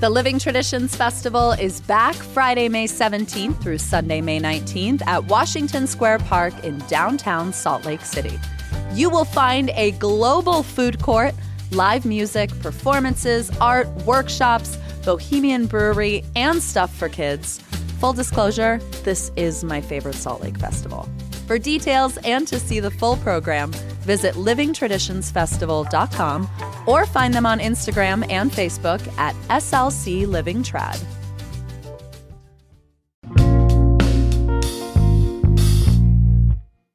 The Living Traditions Festival is back Friday, May 17th through Sunday, May 19th at Washington Square Park in downtown Salt Lake City. You will find a global food court, live music, performances, art, workshops, bohemian brewery, and stuff for kids. Full disclosure, this is my favorite Salt Lake Festival. For details and to see the full program, visit livingtraditionsfestival.com or find them on Instagram and Facebook at SLC Living Trad.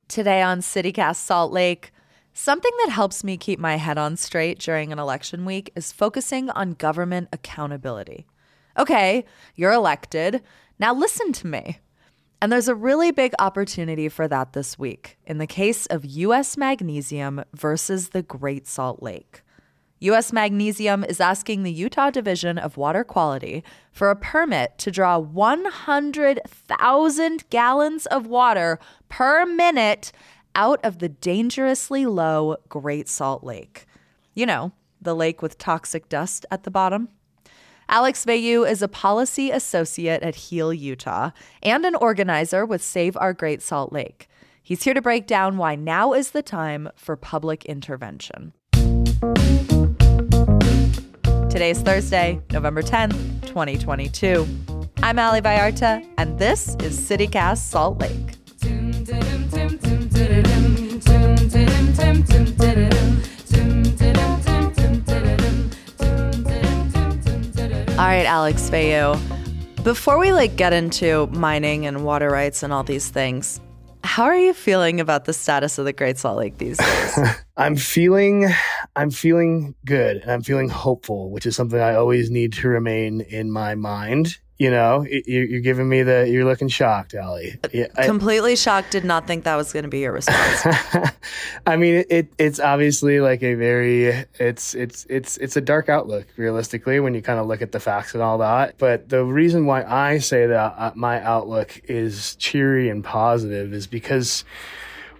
Today on CityCast Salt Lake, something that helps me keep my head on straight during an election week is focusing on government accountability. Okay, you're elected. Now listen to me. And there's a really big opportunity for that this week in the case of US Magnesium versus the Great Salt Lake. US Magnesium is asking the Utah Division of Water Quality for a permit to draw 100,000 gallons of water per minute out of the dangerously low Great Salt Lake. You know, the lake with toxic dust at the bottom. Alex Veilleux is a policy associate at Heal Utah and an organizer with Save Our Great Salt Lake. He's here to break down why now is the time for public intervention. Today's Thursday, November 10th, 2022. I'm Ali Vallarta, and this is CityCast Salt Lake. Alex Veilleux. Before we like get into mining and water rights and all these things, how are you feeling about the status of the Great Salt Lake these days? I'm feeling I'm feeling good and I'm feeling hopeful, which is something I always need to remain in my mind you know, you're giving me the, you're looking shocked, Ali. Yeah, Completely shocked. Did not think that was going to be your response. I mean, it, it's obviously like a very, it's, it's, it's, it's a dark outlook realistically when you kind of look at the facts and all that. But the reason why I say that uh, my outlook is cheery and positive is because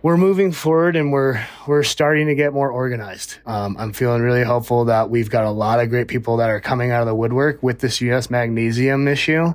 we're moving forward and we're we're starting to get more organized. Um, I'm feeling really hopeful that we've got a lot of great people that are coming out of the woodwork with this U.S. magnesium issue,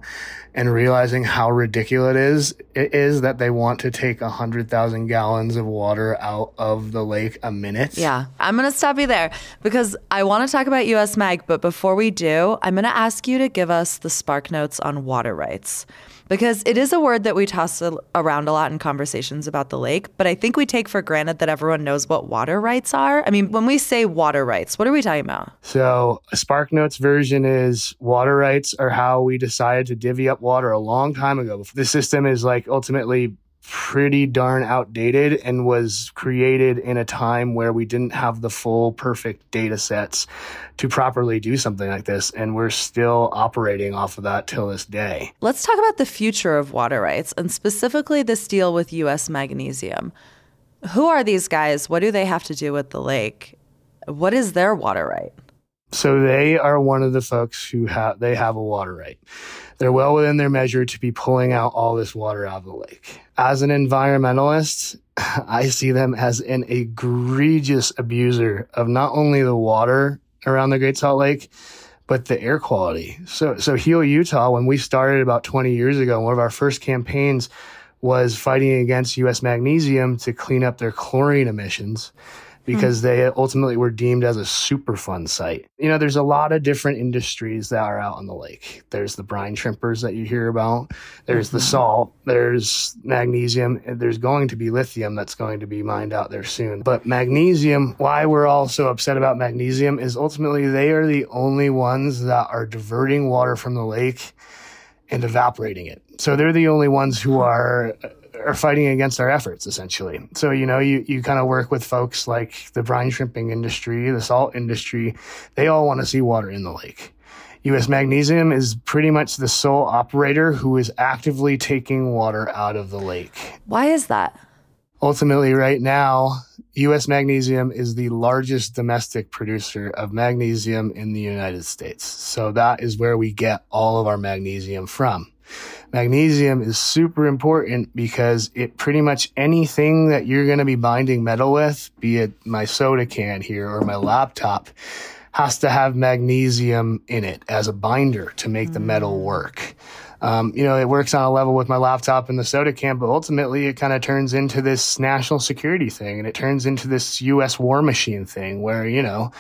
and realizing how ridiculous it is it is that they want to take a hundred thousand gallons of water out of the lake a minute. Yeah, I'm gonna stop you there because I want to talk about U.S. Mag, but before we do, I'm gonna ask you to give us the spark notes on water rights because it is a word that we toss around a lot in conversations about the lake, but I think we take for granted that everyone knows what water rights are. I mean, when we say water rights, what are we talking about? So, a Spark Notes version is water rights are how we decided to divvy up water a long time ago. The system is like ultimately pretty darn outdated and was created in a time where we didn't have the full perfect data sets to properly do something like this. And we're still operating off of that till this day. Let's talk about the future of water rights and specifically this deal with US Magnesium. Who are these guys? What do they have to do with the lake? What is their water right? So they are one of the folks who have they have a water right. They're well within their measure to be pulling out all this water out of the lake. As an environmentalist, I see them as an egregious abuser of not only the water around the Great Salt Lake, but the air quality. So, so Heal Utah, when we started about 20 years ago, one of our first campaigns was fighting against U.S. Magnesium to clean up their chlorine emissions because mm. they ultimately were deemed as a Superfund site. You know, there's a lot of different industries that are out on the lake. There's the brine shrimpers that you hear about. There's mm-hmm. the salt. There's magnesium. There's going to be lithium that's going to be mined out there soon. But magnesium, why we're all so upset about magnesium is ultimately they are the only ones that are diverting water from the lake and evaporating it. So they're the only ones who are are fighting against our efforts essentially. So, you know, you, you kind of work with folks like the brine shrimping industry, the salt industry. They all want to see water in the lake. US Magnesium is pretty much the sole operator who is actively taking water out of the lake. Why is that? Ultimately, right now, US Magnesium is the largest domestic producer of magnesium in the United States. So that is where we get all of our magnesium from. Magnesium is super important because it pretty much anything that you're going to be binding metal with, be it my soda can here or my laptop, has to have magnesium in it as a binder to make the metal work. Um, you know, it works on a level with my laptop and the soda can, but ultimately it kind of turns into this national security thing and it turns into this U.S. war machine thing where, you know,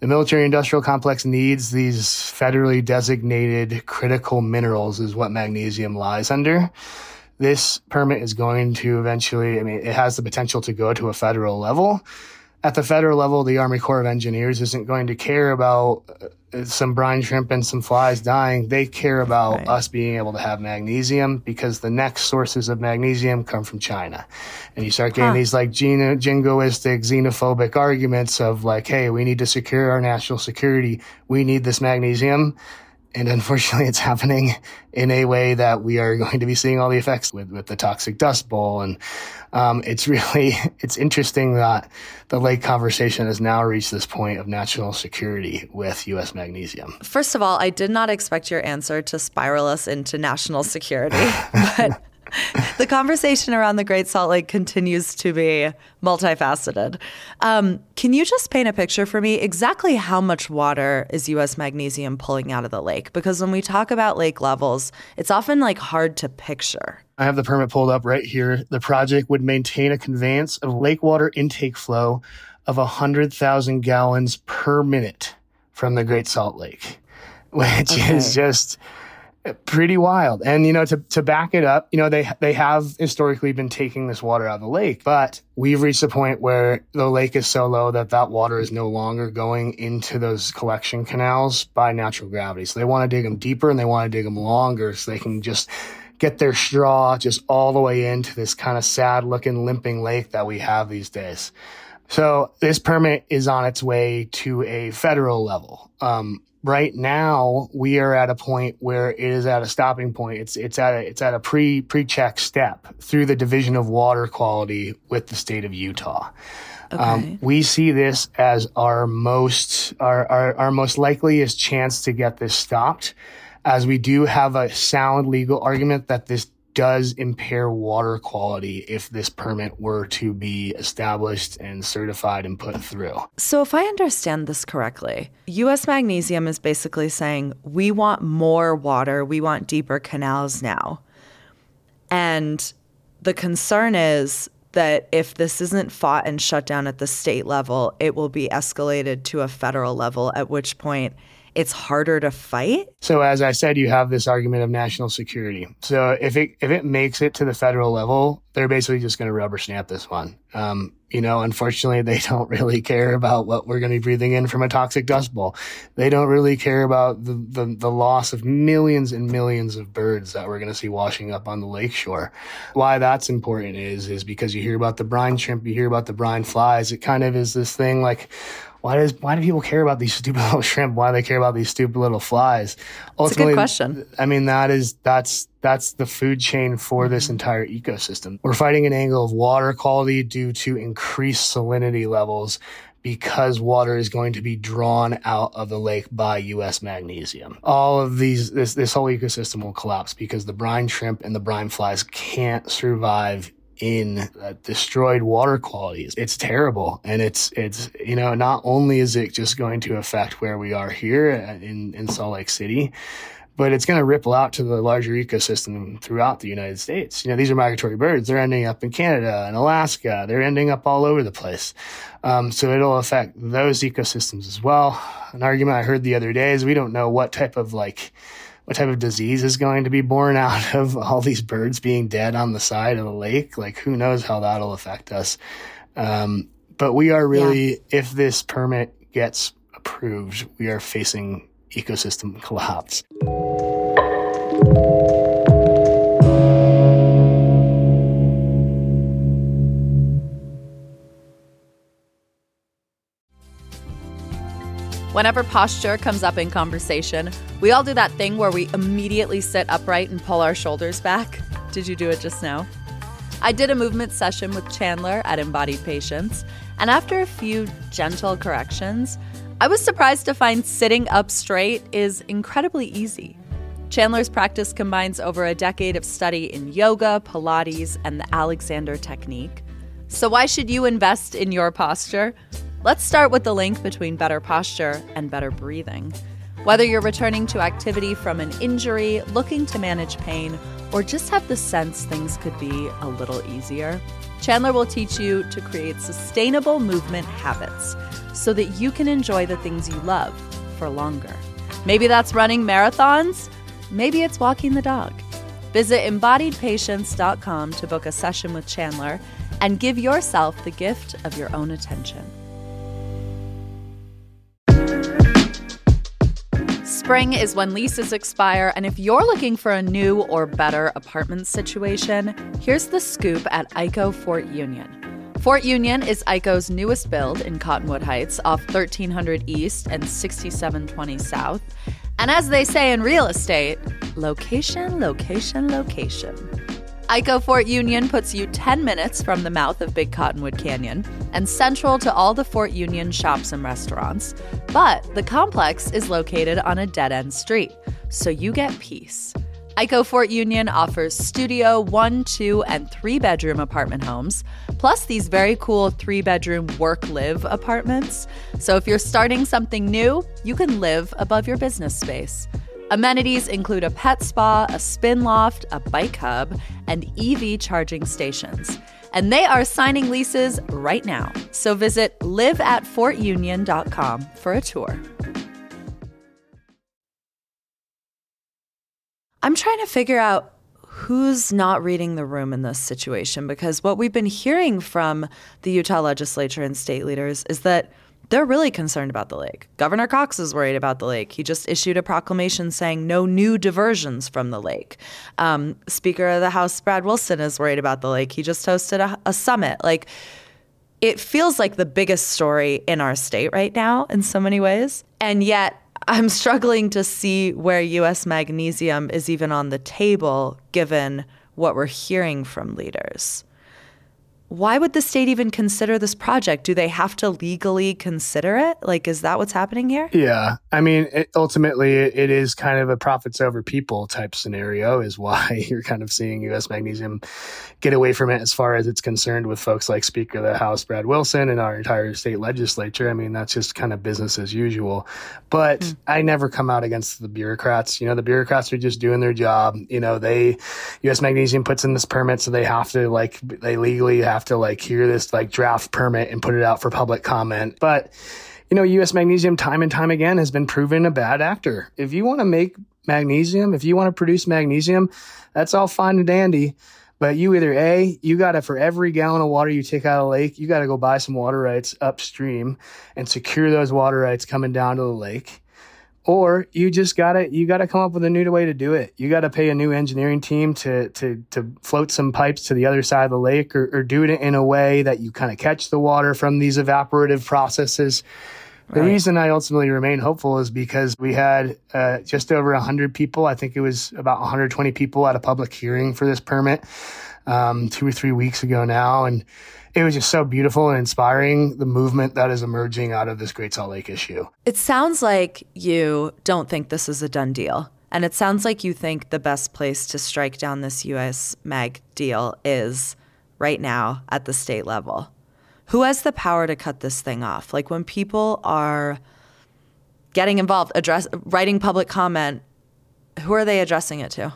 the military industrial complex needs these federally designated critical minerals is what magnesium lies under. This permit is going to eventually, I mean, it has the potential to go to a federal level at the federal level, the Army Corps of Engineers isn't going to care about uh, some brine shrimp and some flies dying. They care about right. us being able to have magnesium because the next sources of magnesium come from China. And you start getting huh. these like jingoistic, xenophobic arguments of like, hey, we need to secure our national security. We need this magnesium. And unfortunately, it's happening in a way that we are going to be seeing all the effects with, with the toxic dust bowl. And um, it's really, it's interesting that the lake conversation has now reached this point of national security with U.S. magnesium. First of all, I did not expect your answer to spiral us into national security, but the conversation around the Great Salt Lake continues to be multifaceted. Um, can you just paint a picture for me? Exactly how much water is U.S. magnesium pulling out of the lake? Because when we talk about lake levels, it's often like hard to picture. I have the permit pulled up right here. The project would maintain a conveyance of lake water intake flow of 100,000 gallons per minute from the Great Salt Lake, which okay. is just pretty wild. And you know, to to back it up, you know, they they have historically been taking this water out of the lake, but we've reached a point where the lake is so low that that water is no longer going into those collection canals by natural gravity. So they want to dig them deeper and they want to dig them longer so they can just get their straw just all the way into this kind of sad looking limping lake that we have these days. So this permit is on its way to a federal level. Um, right now we are at a point where it is at a stopping point. It's it's at a it's at a pre pre check step through the Division of Water Quality with the state of Utah. Um, okay. Um, we see this as our most our, our our most likeliest chance to get this stopped, as we do have a sound legal argument that this does impair water quality if this permit were to be established and certified and put through. So, if I understand this correctly, US Magnesium is basically saying we want more water, we want deeper canals now. And the concern is that if this isn't fought and shut down at the state level, it will be escalated to a federal level, at which point it's harder to fight? So as I said, you have this argument of national security. So if it if it makes it to the federal level, they're basically just going to rubber stamp this one. Um, you know, unfortunately, they don't really care about what we're going to be breathing in from a toxic dust bowl. They don't really care about the, the, the loss of millions and millions of birds that we're going to see washing up on the lakeshore. Why that's important is, is because you hear about the brine shrimp, you hear about the brine flies. It kind of is this thing like, why does why do people care about these stupid little shrimp? Why do they care about these stupid little flies? Ultimately, That's a good question. I mean, that is that's that's the food chain for this mm-hmm. entire ecosystem. We're fighting an angle of water quality due to increased salinity levels because water is going to be drawn out of the lake by U.S. magnesium. All of these, this, this whole ecosystem will collapse because the brine shrimp and the brine flies can't survive in destroyed water qualities. It's terrible. And it's, it's, you know, not only is it just going to affect where we are here in, in Salt Lake City, but it's going to ripple out to the larger ecosystem throughout the United States. You know, these are migratory birds. They're ending up in Canada and Alaska. They're ending up all over the place. Um, so it'll affect those ecosystems as well. An argument I heard the other day is we don't know what type of like, what type of disease is going to be born out of all these birds being dead on the side of the lake. Like, who knows how that'll affect us. Um, but we are really, yeah. if this permit gets approved, we are facing ecosystem collapse. Whenever posture comes up in conversation, we all do that thing where we immediately sit upright and pull our shoulders back. Did you do it just now? I did a movement session with Chandler at Embodied Patience, and after a few gentle corrections, I was surprised to find sitting up straight is incredibly easy. Chandler's practice combines over a decade of study in yoga, Pilates, and the Alexander technique. So, why should you invest in your posture? Let's start with the link between better posture and better breathing. Whether you're returning to activity from an injury, looking to manage pain, or just have the sense things could be a little easier, Chandler will teach you to create sustainable movement habits so that you can enjoy the things you love for longer. Maybe that's running marathons, maybe it's walking the dog. Visit embodiedpatience.com to book a session with Chandler and give yourself the gift of your own attention. Spring is when leases expire, and if you're looking for a new or better apartment situation, here's the scoop at ICO Fort Union. Fort Union is ICO's newest build in Cottonwood Heights off 1300 East and 6720 South. And as they say in real estate, location, location, location. ICO Fort Union puts you 10 minutes from the mouth of Big Cottonwood Canyon and central to all the Fort Union shops and restaurants. But the complex is located on a dead end street, so you get peace. ICO Fort Union offers studio, one, two, and three bedroom apartment homes, plus these very cool three bedroom work live apartments. So if you're starting something new, you can live above your business space. Amenities include a pet spa, a spin loft, a bike hub, and EV charging stations. And they are signing leases right now. So visit liveatfortunion.com for a tour. I'm trying to figure out who's not reading the room in this situation because what we've been hearing from the Utah legislature and state leaders is that they're really concerned about the lake. Governor Cox is worried about the lake. He just issued a proclamation saying no new diversions from the lake. Um, Speaker of the House, Brad Wilson, is worried about the lake. He just hosted a, a summit. Like, it feels like the biggest story in our state right now in so many ways. And yet, I'm struggling to see where US magnesium is even on the table given what we're hearing from leaders why would the state even consider this project? Do they have to legally consider it? Like, is that what's happening here? Yeah. I mean, it, ultimately, it, it is kind of a profits over people type scenario, is why you're kind of seeing U.S. Magnesium get away from it as far as it's concerned with folks like Speaker of the House, Brad Wilson, and our entire state legislature. I mean, that's just kind of business as usual. But mm. I never come out against the bureaucrats. You know, the bureaucrats are just doing their job. You know, they, U.S. Magnesium puts in this permit, so they have to, like, they legally have have to like hear this like draft permit and put it out for public comment. But, you know, US Magnesium time and time again has been proven a bad actor. If you want to make magnesium, if you want to produce magnesium, that's all fine and dandy. But you either A, you got to, for every gallon of water you take out of the lake, you got to go buy some water rights upstream and secure those water rights coming down to the lake or you just gotta you gotta come up with a new way to do it. You gotta pay a new engineering team to to to float some pipes to the other side of the lake, or, or do it in a way that you kind of catch the water from these evaporative processes. Right. The reason I ultimately remain hopeful is because we had uh, just over 100 people. I think it was about 120 people at a public hearing for this permit um, two or three weeks ago now, and it was just so beautiful and inspiring the movement that is emerging out of this Great Salt Lake issue. It sounds like you don't think this is a done deal. And it sounds like you think the best place to strike down this US MAG deal is right now at the state level. Who has the power to cut this thing off? Like when people are getting involved, address writing public comment, who are they addressing it to?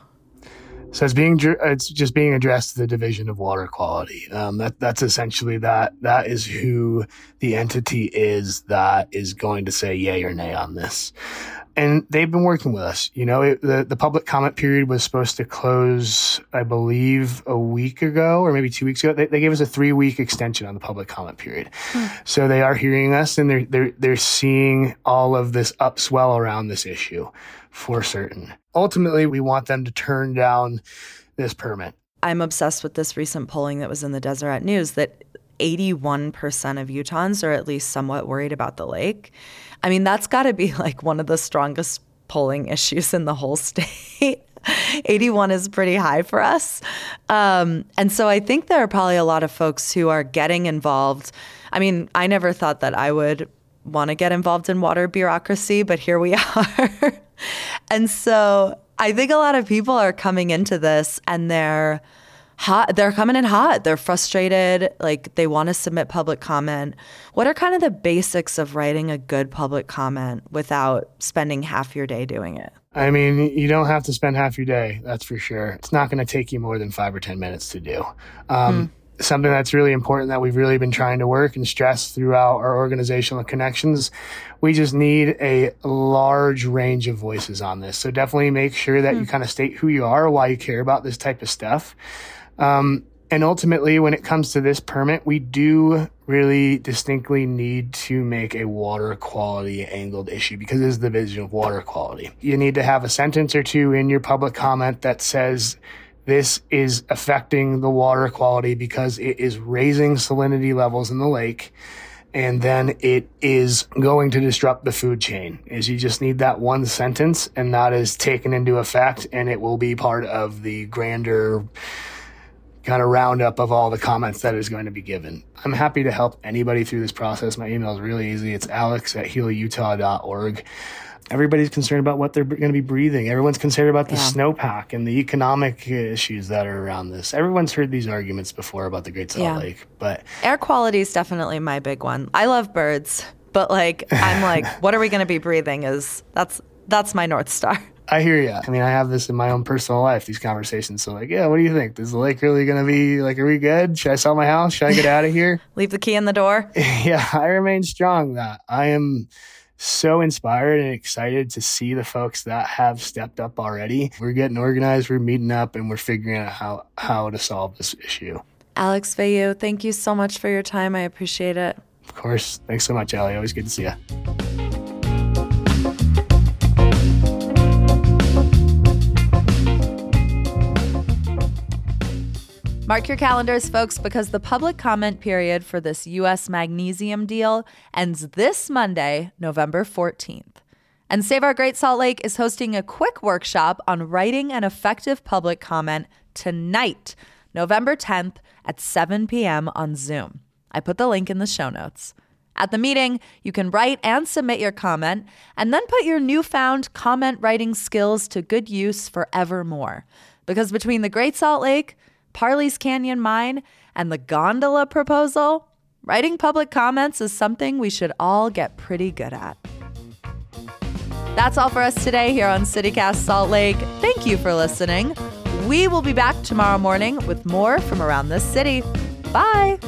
So it's being it's just being addressed to the Division of Water Quality. Um, that that's essentially that that is who the entity is that is going to say yay or nay on this. And they've been working with us. You know, it, the the public comment period was supposed to close, I believe, a week ago or maybe two weeks ago. They, they gave us a three week extension on the public comment period. Hmm. So they are hearing us and they're they're they're seeing all of this upswell around this issue for certain. Ultimately, we want them to turn down this permit. I'm obsessed with this recent polling that was in the Deseret News that 81% of Utahns are at least somewhat worried about the lake. I mean, that's got to be like one of the strongest polling issues in the whole state. 81 is pretty high for us. Um, and so I think there are probably a lot of folks who are getting involved. I mean, I never thought that I would want to get involved in water bureaucracy, but here we are. and so I think a lot of people are coming into this and they're hot. They're coming in hot. They're frustrated. Like they want to submit public comment. What are kind of the basics of writing a good public comment without spending half your day doing it? I mean, you don't have to spend half your day. That's for sure. It's not going to take you more than five or 10 minutes to do. Um, hmm something that's really important that we've really been trying to work and stress throughout our organizational connections. We just need a large range of voices on this. So definitely make sure that mm. you hmm. kind of state who you are, why you care about this type of stuff. Um, and ultimately, when it comes to this permit, we do really distinctly need to make a water quality angled issue because it is the Division of water quality. You need to have a sentence or two in your public comment that says, this is affecting the water quality because it is raising salinity levels in the lake. And then it is going to disrupt the food chain is you just need that one sentence and that is taken into effect and it will be part of the grander kind of roundup of all the comments that is going to be given. I'm happy to help anybody through this process. My email is really easy. It's alex at healutah.org everybody's concerned about what they're going to be breathing. Everyone's concerned about the yeah. snowpack and the economic issues that are around this. Everyone's heard these arguments before about the Great Salt yeah. Lake, but air quality is definitely my big one. I love birds, but like I'm like, what are we going to be breathing? Is that's that's my north star. I hear you. I mean, I have this in my own personal life, these conversations. So, like, yeah, what do you think? Is the lake really going to be like, are we good? Should I sell my house? Should I get out of here? Leave the key in the door? yeah, I remain strong that I am so inspired and excited to see the folks that have stepped up already. We're getting organized, we're meeting up, and we're figuring out how, how to solve this issue. Alex Veilleux, thank you so much for your time. I appreciate it. Of course. Thanks so much, Ali. Always good to see you. Mark your calendars, folks, because the public comment period for this U.S. magnesium deal ends this Monday, November 14th. And Save Our Great Salt Lake is hosting a quick workshop on writing an effective public comment tonight, November 10th at 7 p.m. on Zoom. I put the link in the show notes. At the meeting, you can write and submit your comment, and then put your newfound comment writing skills to good use forevermore. Because between the Great Salt Lake, Parley's Canyon Mine, and the gondola proposal, writing public comments is something we should all get pretty good at. That's all for us today here on CityCast Salt Lake. Thank you for listening. We will be back tomorrow morning with more from around this city. Bye.